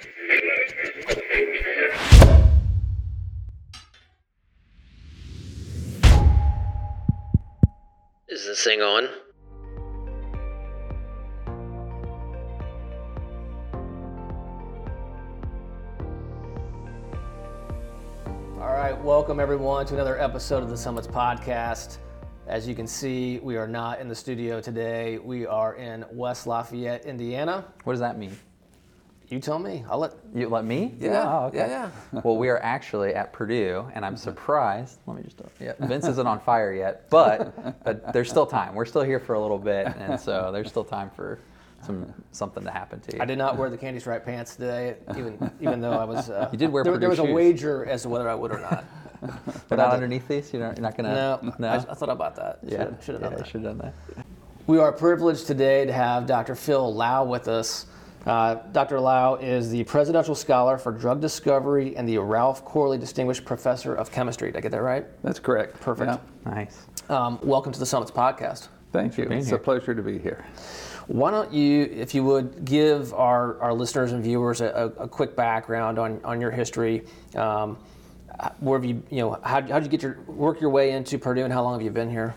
Is this thing on? All right, welcome everyone to another episode of the Summits Podcast. As you can see, we are not in the studio today. We are in West Lafayette, Indiana. What does that mean? You tell me. I'll let. You let me? Yeah, Oh, okay. yeah, well, we are actually at Purdue, and I'm surprised. Let me just. Yeah, Vince isn't on fire yet, but but there's still time. We're still here for a little bit, and so there's still time for some something to happen to you. I did not wear the candy stripe pants today, even even though I was. Uh, You did wear there, Purdue there was a wager as to whether I would or not. But not underneath these. You're not, you're not gonna. No, No. I, I thought about that. yeah. should have done yeah, that. Should have done that. We are privileged today to have Dr. Phil Low with us. Uh, Dr. Low is the Presidential Scholar for Drug Discovery and the Ralph Corley Distinguished Professor of Chemistry. Did I get that right? That's correct. Perfect. Yeah. Nice. Um, welcome to the Summits Podcast. Thank you. It's here. a pleasure to be here. Why don't you, if you would, give our, our listeners and viewers a, a, a quick background on, on your history. Um, where have you, you know, how how'd you get your work your way into Purdue, and how long have you been here?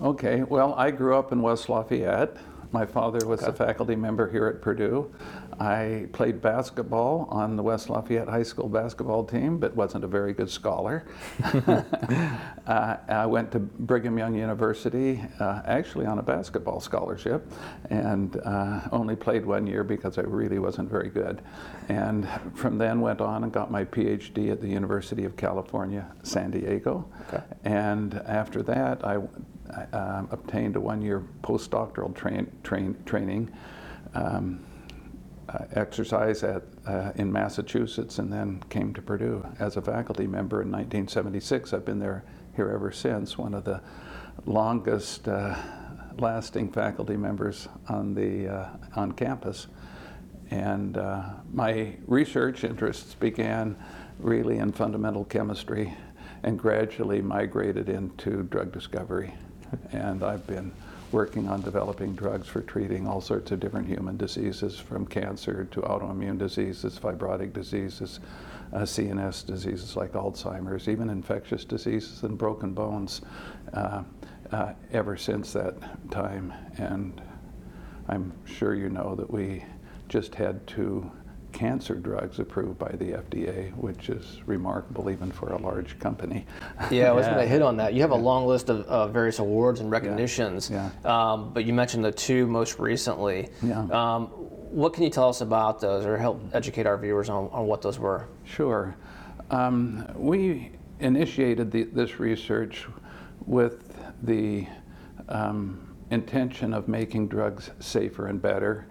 Okay, well, I grew up in West Lafayette. My father was a faculty member here at Purdue. I played basketball on the West Lafayette High School basketball team, but wasn't a very good scholar. uh, I went to Brigham Young University, uh, actually on a basketball scholarship, and uh, only played one year because I really wasn't very good. And from then went on and got my PhD at the University of California, San Diego. Okay. And after that, I, um, obtained a one-year postdoctoral train, train, training, um, uh, exercise at, uh, in Massachusetts, and then came to Purdue as a faculty member in 1976. I've been there here ever since. One of the longest uh, lasting faculty members on the uh, on campus. And uh, my research interests began really in fundamental chemistry and gradually migrated into drug discovery. And I've been working on developing drugs for treating all sorts of different human diseases, from cancer to autoimmune diseases, fibrotic diseases, uh, CNS diseases like Alzheimer's, even infectious diseases and broken bones, uh, uh, ever since that time. And I'm sure you know that we just had two cancer drugs approved by the FDA, which is remarkable even for a large company. Yeah, I was Yeah. going to hit on that. You have a long list of uh, various awards and recognitions, Yeah. Um, but you mentioned the two most recently. Yeah. Um, what can you tell us about those, or help educate our viewers on, on what those were? Sure. Um, we initiated the, this research with the um, intention of making drugs safer and better.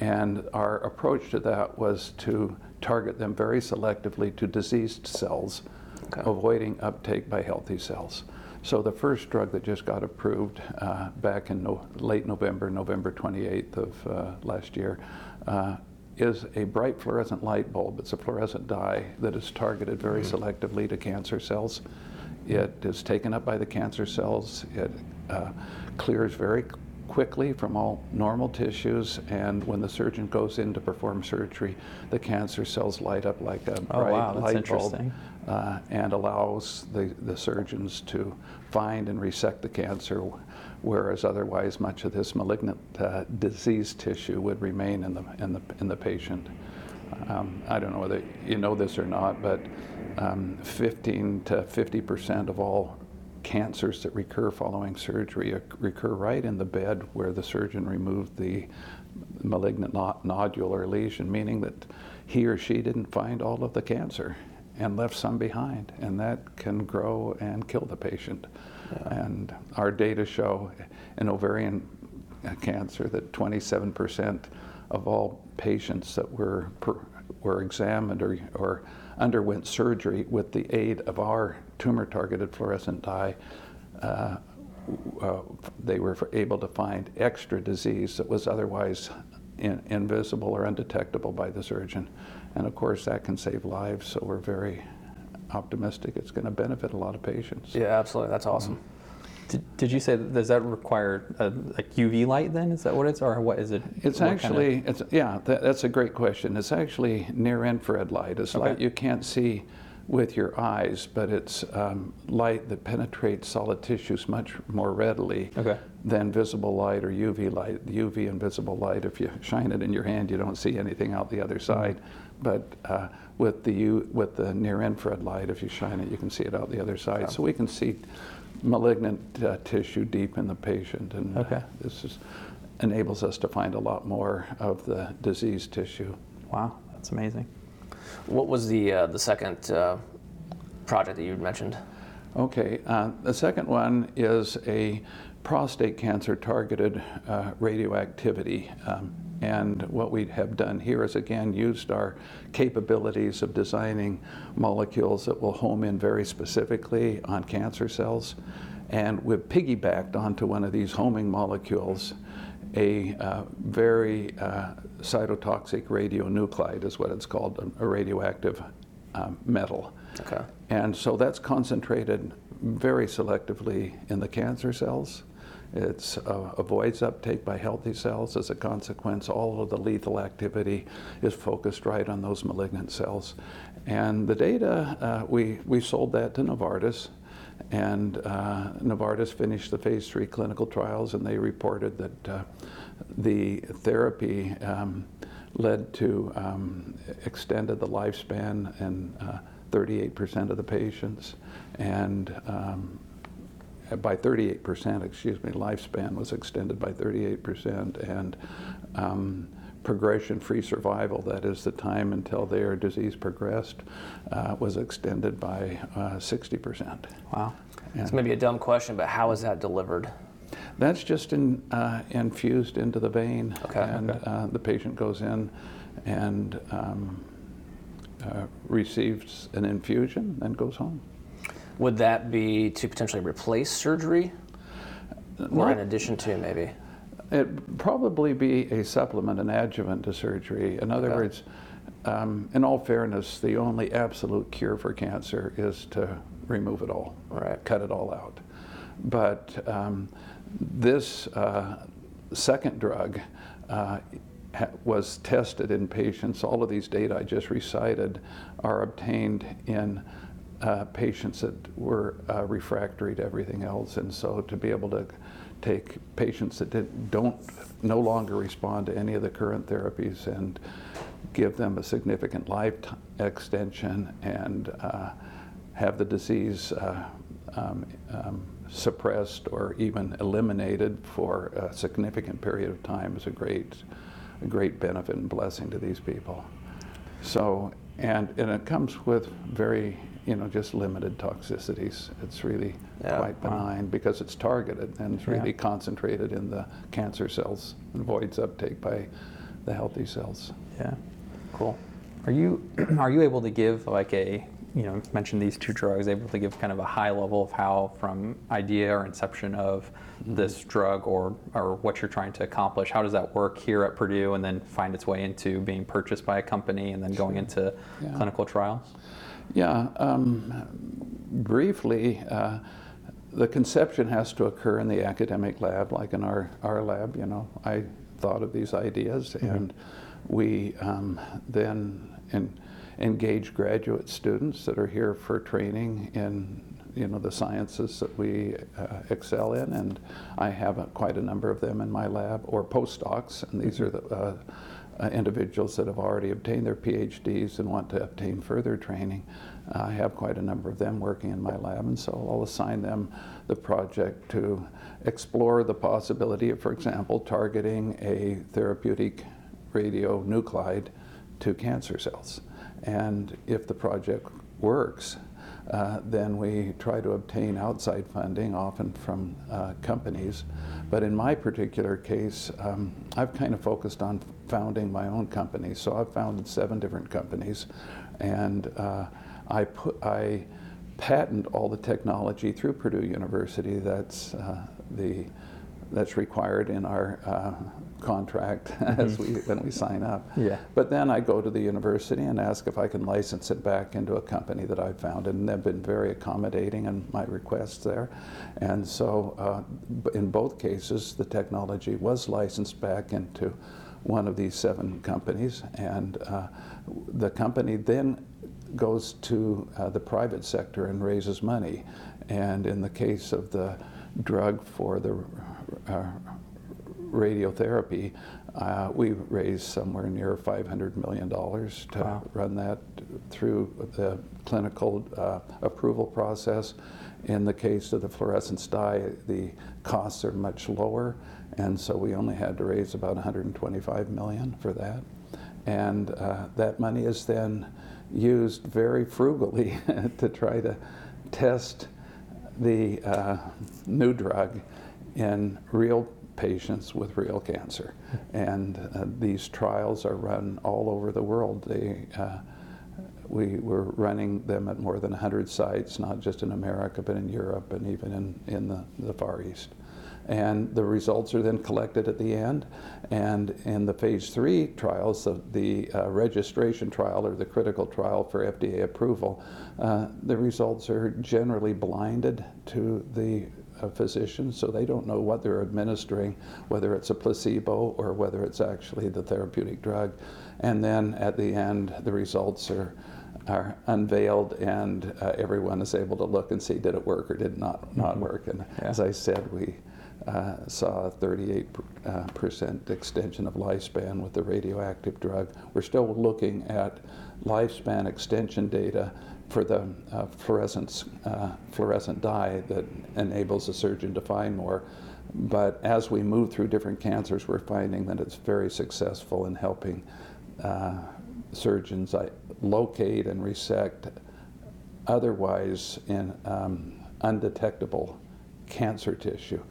And our approach to that was to target them very selectively to diseased cells, avoiding uptake by healthy cells. So the first drug that just got approved uh, back in no, late November, November 28th of uh, last year, uh, is a bright fluorescent light bulb. It's a fluorescent dye that is targeted very selectively to cancer cells. It is taken up by the cancer cells. It uh, clears very quickly from all normal tissues, and when the surgeon goes in to perform surgery, the cancer cells light up like a Oh, bright wow, light bulb uh, and allows the, the surgeons to find and resect the cancer, whereas otherwise much of this malignant uh, disease tissue would remain in the, in the, in the patient. Um, I don't know whether you know this or not, but um, 15 to 50 percent of all cancers that recur following surgery recur right in the bed where the surgeon removed the malignant no- nodule or lesion, meaning that he or she didn't find all of the cancer and left some behind, and that can grow and kill the patient. And our data show in ovarian cancer that 27% of all patients that were per, were examined or, or underwent surgery with the aid of our tumor-targeted fluorescent dye, uh, uh, they were able to find extra disease that was otherwise in, invisible or undetectable by the surgeon. And of course, that can save lives, so we're very optimistic it's going to benefit a lot of patients. Yeah, absolutely. That's awesome. Did, did you say that, does that require a, like UV light then? Is that what it's or what is it? It's what kind of- actually, it's, yeah, that, that's a great question. It's actually near infrared light. It's light you can't see with your eyes, but it's um, light that penetrates solid tissues much more readily Okay. than visible light or UV light. The UV and visible light, if you shine it in your hand, you don't see anything out the other side. But uh, with the U, with the near infrared light, if you shine it, you can see it out the other side. So we can see malignant uh, tissue deep in the patient, and uh, Okay. this is, enables us to find a lot more of the diseased tissue. wow, that's amazing. What was the uh, the second uh, project that you mentioned? Okay, uh, the second one is a prostate cancer targeted uh, radioactivity. Um, and what we have done here is again used our capabilities of designing molecules that will home in very specifically on cancer cells. And we've piggybacked onto one of these homing molecules a uh, very uh, cytotoxic radionuclide, is what it's called, a, a radioactive um, metal. Okay. And so that's concentrated very selectively in the cancer cells. It uh, avoids uptake by healthy cells. As a consequence, all of the lethal activity is focused right on those malignant cells. And the data, uh, we, we sold that to Novartis. And uh, Novartis finished the phase three clinical trials, and they reported that uh, the therapy um, led to um, extended the lifespan in uh, 38% of the patients, and um, by 38%, excuse me, lifespan was extended by 38%, and um, progression-free survival, that is the time until their disease progressed, uh, was extended by uh, 60%. Wow. It's maybe a dumb question, but how is that delivered? That's just in, uh, infused into the vein, Okay. and Okay. Uh, the patient goes in and um, uh, receives an infusion, and goes home. Would that be to potentially replace surgery, or Not- in addition to maybe? It'd probably be a supplement, an adjuvant to surgery. In other Okay. words, um, in all fairness, the only absolute cure for cancer is to remove it all, Right. cut it all out. But um, this uh, second drug uh, ha- was tested in patients. All of these data I just recited are obtained in uh, patients that were uh, refractory to everything else. And so to be able to take patients that did, don't no longer respond to any of the current therapies and give them a significant life extension and uh, have the disease uh, um, um, suppressed or even eliminated for a significant period of time is a great, a great benefit and blessing to these people. So, and, and it comes with very, you know, just limited toxicities. It's really Yeah, quite benign because it's targeted and it's really Yeah. concentrated in the cancer cells and avoids uptake by the healthy cells. Yeah. Cool. Are you are you able to give like a you know mention these two drugs able to give kind of a high level of how from idea or inception of mm-hmm. this drug or or what you're trying to accomplish how does that work here at Purdue and then find its way into being purchased by a company and then going into Yeah. clinical trials? Yeah, um, briefly, uh, the conception has to occur in the academic lab, like in our, our lab. You know, I thought of these ideas, and we um, then en- engage graduate students that are here for training in you know the sciences that we uh, excel in, and I have a, quite a number of them in my lab, or postdocs, and these are the uh, uh, individuals that have already obtained their PhDs and want to obtain further training. Uh, I have quite a number of them working in my lab, and so I'll assign them the project to explore the possibility of, for example, targeting a therapeutic radionuclide to cancer cells. And if the project works, uh, then we try to obtain outside funding, often from uh, companies. But in my particular case, um, I've kind of focused on founding my own company. So I've founded seven different companies, and uh, I put I patent all the technology through Purdue University. That's uh, the that's required in our uh, contract as we when we sign up. Yeah. But then I go to the university and ask if I can license it back into a company that I've founded, and they've been very accommodating in my requests there. And so, uh, in both cases, the technology was licensed back into one of these seven companies, and uh, the company then goes to uh, the private sector and raises money. And in the case of the drug for the radiotherapy, uh, we raised somewhere near $500 million to run that through the clinical uh, approval process. In the case of the fluorescence dye, the costs are much lower, and so we only had to raise about 125 million for that. And uh, that money is then used very frugally to try to test the uh, new drug in real patients with real cancer. And uh, these trials are run all over the world. They, uh, we were running them at more than 100 sites, not just in America, but in Europe and even in, in the, the Far East. And the results are then collected at the end. And in the phase three trials, the, the uh, registration trial or the critical trial for FDA approval, uh, the results are generally blinded to the physicians, so they don't know what they're administering, whether it's a placebo or whether it's actually the therapeutic drug. And then at the end, the results are are unveiled and uh, everyone is able to look and see did it work or did it not not work. And as I said, we uh, saw a 38 uh, percent extension of lifespan with the radioactive drug. We're still looking at lifespan extension data for the uh, fluorescence, uh, fluorescent dye that enables the surgeon to find more. But as we move through different cancers, we're finding that it's very successful in helping uh, surgeons uh, locate and resect otherwise in um, undetectable cancer tissue.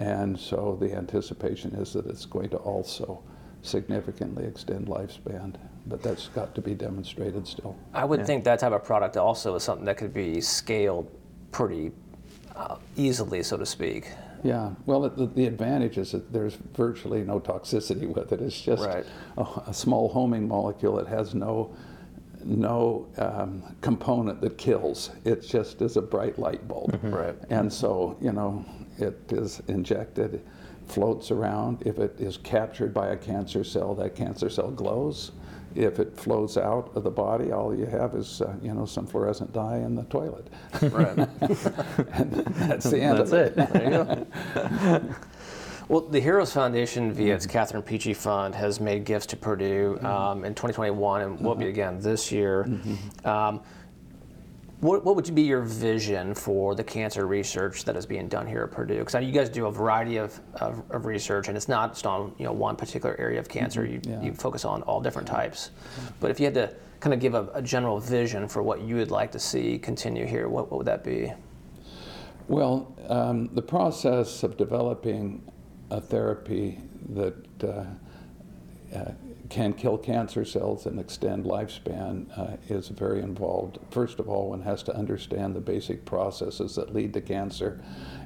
And so the anticipation is that it's going to also significantly extend lifespan, but that's got to be demonstrated still. I would think that type of product also is something that could be scaled pretty uh, easily, so to speak. Yeah, well, the, the advantage is that there's virtually no toxicity with it. It's just Right. a, a small homing molecule. It has no no um, component that kills. It just is a bright light bulb. Right. And so, you know, it is injected, floats around. If it is captured by a cancer cell, that cancer cell glows. If it flows out of the body, all you have is, uh, you know, some fluorescent dye in the toilet. Right. and that's the end That's of it. it. There you go. Well, the Heroes Foundation, via its Catherine Peachey Fund, has made gifts to Purdue um, in 2021 and will be again this year. Um, what, what would be your vision for the cancer research that is being done here at Purdue? Because you guys do a variety of, of, of research, and it's not just on you know one particular area of cancer. You, Yeah. you focus on all different types. But if you had to kind of give a, a general vision for what you would like to see continue here, what, what would that be? Well, um, the process of developing a therapy that uh, uh, can kill cancer cells and extend lifespan uh, is very involved. First of all, one has to understand the basic processes that lead to cancer,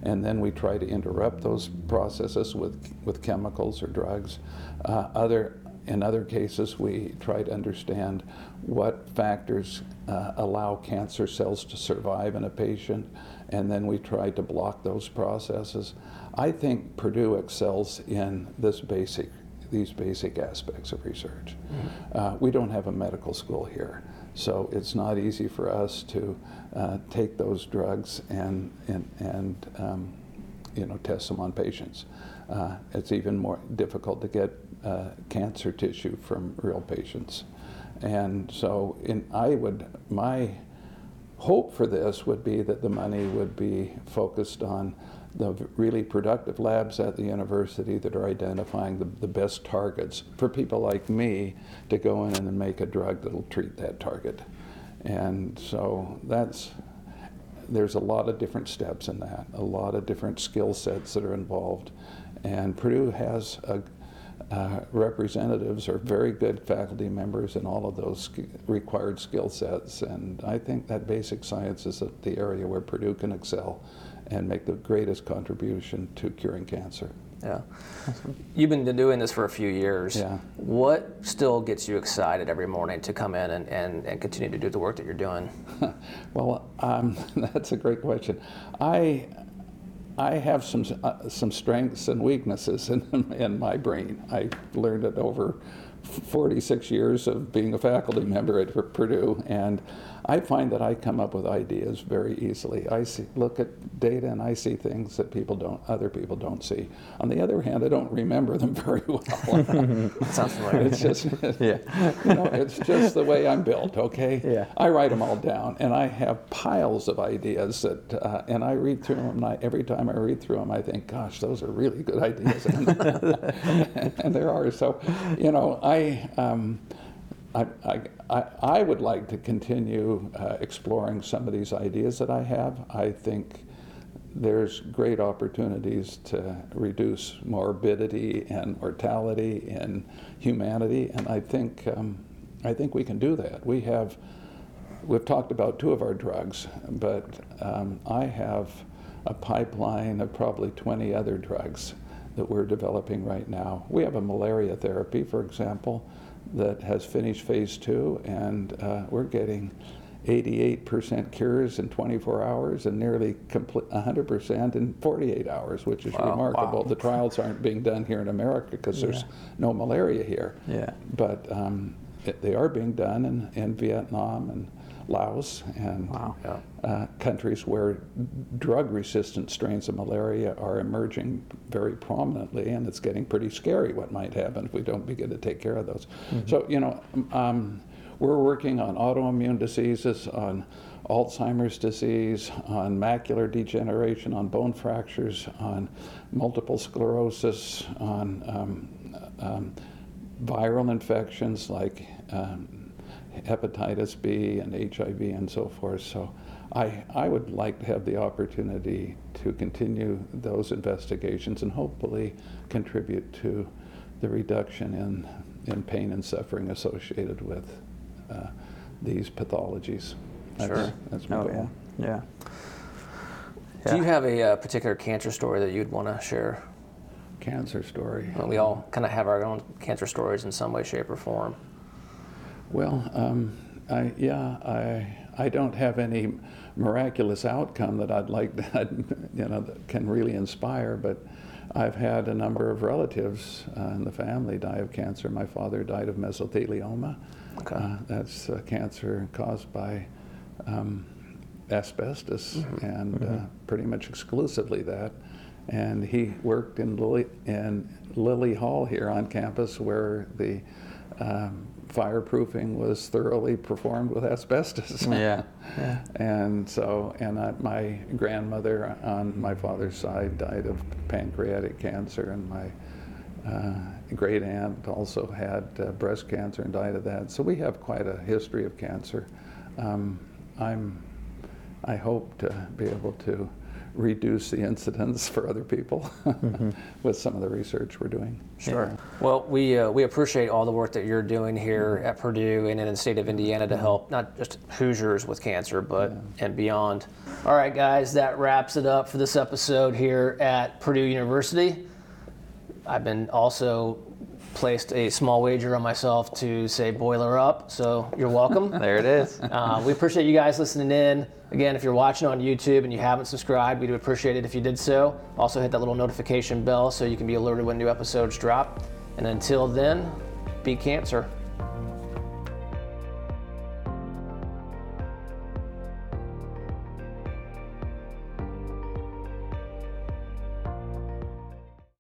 and then we try to interrupt those processes with, with chemicals or drugs. Uh, other, in other cases, we try to understand what factors uh, allow cancer cells to survive in a patient, and then we try to block those processes. I think Purdue excels in this basic, these basic aspects of research. Uh, we don't have a medical school here, so it's not easy for us to uh, take those drugs and and and um, you know test them on patients. Uh, it's even more difficult to get uh, cancer tissue from real patients, and so in I would my hope for this would be that the money would be focused on the really productive labs at the university that are identifying the, the best targets for people like me to go in and make a drug that'll treat that target. And so that's, there's a lot of different steps in that, a lot of different skill sets that are involved. And Purdue has a, uh, representatives or very good faculty members in all of those sk- required skill sets. And I think that basic science is the area where Purdue can excel and make the greatest contribution to curing cancer. Yeah. You've been doing this for a few years. Yeah. What still gets you excited every morning to come in and, and, and continue to do the work that you're doing? Well, um, that's a great question. I I have some uh, some strengths and weaknesses in in my brain. I learned it over 46 years of being a faculty member at Purdue, and I find that I come up with ideas very easily. I see, look at data and I see things that people don't, other people don't see. On the other hand, I don't remember them very well. Sounds familiar. it's just, Yeah. you know, it's just the way I'm built. Okay. Yeah. I write them all down, and I have piles of ideas that, uh, and I read through them. And I, every time I read through them, I think, "Gosh, those are really good ideas," and, and there are. So, you know, I. Um, I, I, I, would like to continue uh, exploring some of these ideas that I have. I think there's great opportunities to reduce morbidity and mortality in humanity, and I think um, I think we can do that. We have we've talked about two of our drugs, but um, I have a pipeline of probably 20 other drugs that we're developing right now. We have a malaria therapy, for example, that has finished phase two, and uh, we're getting 88% cures in 24 hours and nearly complete 100% in 48 hours, which is Wow. remarkable. Wow. The trials aren't being done here in America because there's no malaria here. Yeah. But um, they are being done in, in Vietnam and Laos and Wow. Yeah. uh, countries where drug-resistant strains of malaria are emerging very prominently, and it's getting pretty scary what might happen if we don't begin to take care of those. So, you know, um, we're working on autoimmune diseases, on Alzheimer's disease, on macular degeneration, on bone fractures, on multiple sclerosis, on um, um, viral infections like um, hepatitis B and HIV and so forth. So I, I would like to have the opportunity to continue those investigations and hopefully contribute to the reduction in, in pain and suffering associated with uh, these pathologies. That's, Sure. That's my Oh, goal. yeah. Yeah. Do you have a, uh particular cancer story that you'd want to share? Cancer story. Well, we all kind of have our own cancer stories in some way, shape, or form. Well, um, I, yeah, I, I don't have any miraculous outcome that I'd like that, you know, that can really inspire, but I've had a number of relatives uh, in the family die of cancer. My father died of mesothelioma. Okay. Uh, that's uh, cancer caused by um, asbestos and Uh, pretty much exclusively that. And he worked in Lilly, in Lilly Hall here on campus where the um, fireproofing was thoroughly performed with asbestos. Yeah. Yeah. and so, and I, my grandmother on my father's side died of pancreatic cancer, and my uh, great aunt also had uh, breast cancer and died of that. So we have quite a history of cancer. Um, I'm, I hope to be able to reduce the incidence for other people mm-hmm. with some of the research we're doing. Sure. Well, we, uh, we appreciate all the work that you're doing here mm-hmm. at Purdue and in the state of Indiana to mm-hmm. help not just Hoosiers with cancer, but and beyond. All right, guys, that wraps it up for this episode here at Purdue University. I've been also placed a small wager on myself to say boiler up, so you're welcome. There it is. Uh, we appreciate you guys listening in. Again, if you're watching on YouTube and you haven't subscribed, we'd appreciate it if you did so. Also, hit that little notification bell so you can be alerted when new episodes drop. And until then, beat cancer.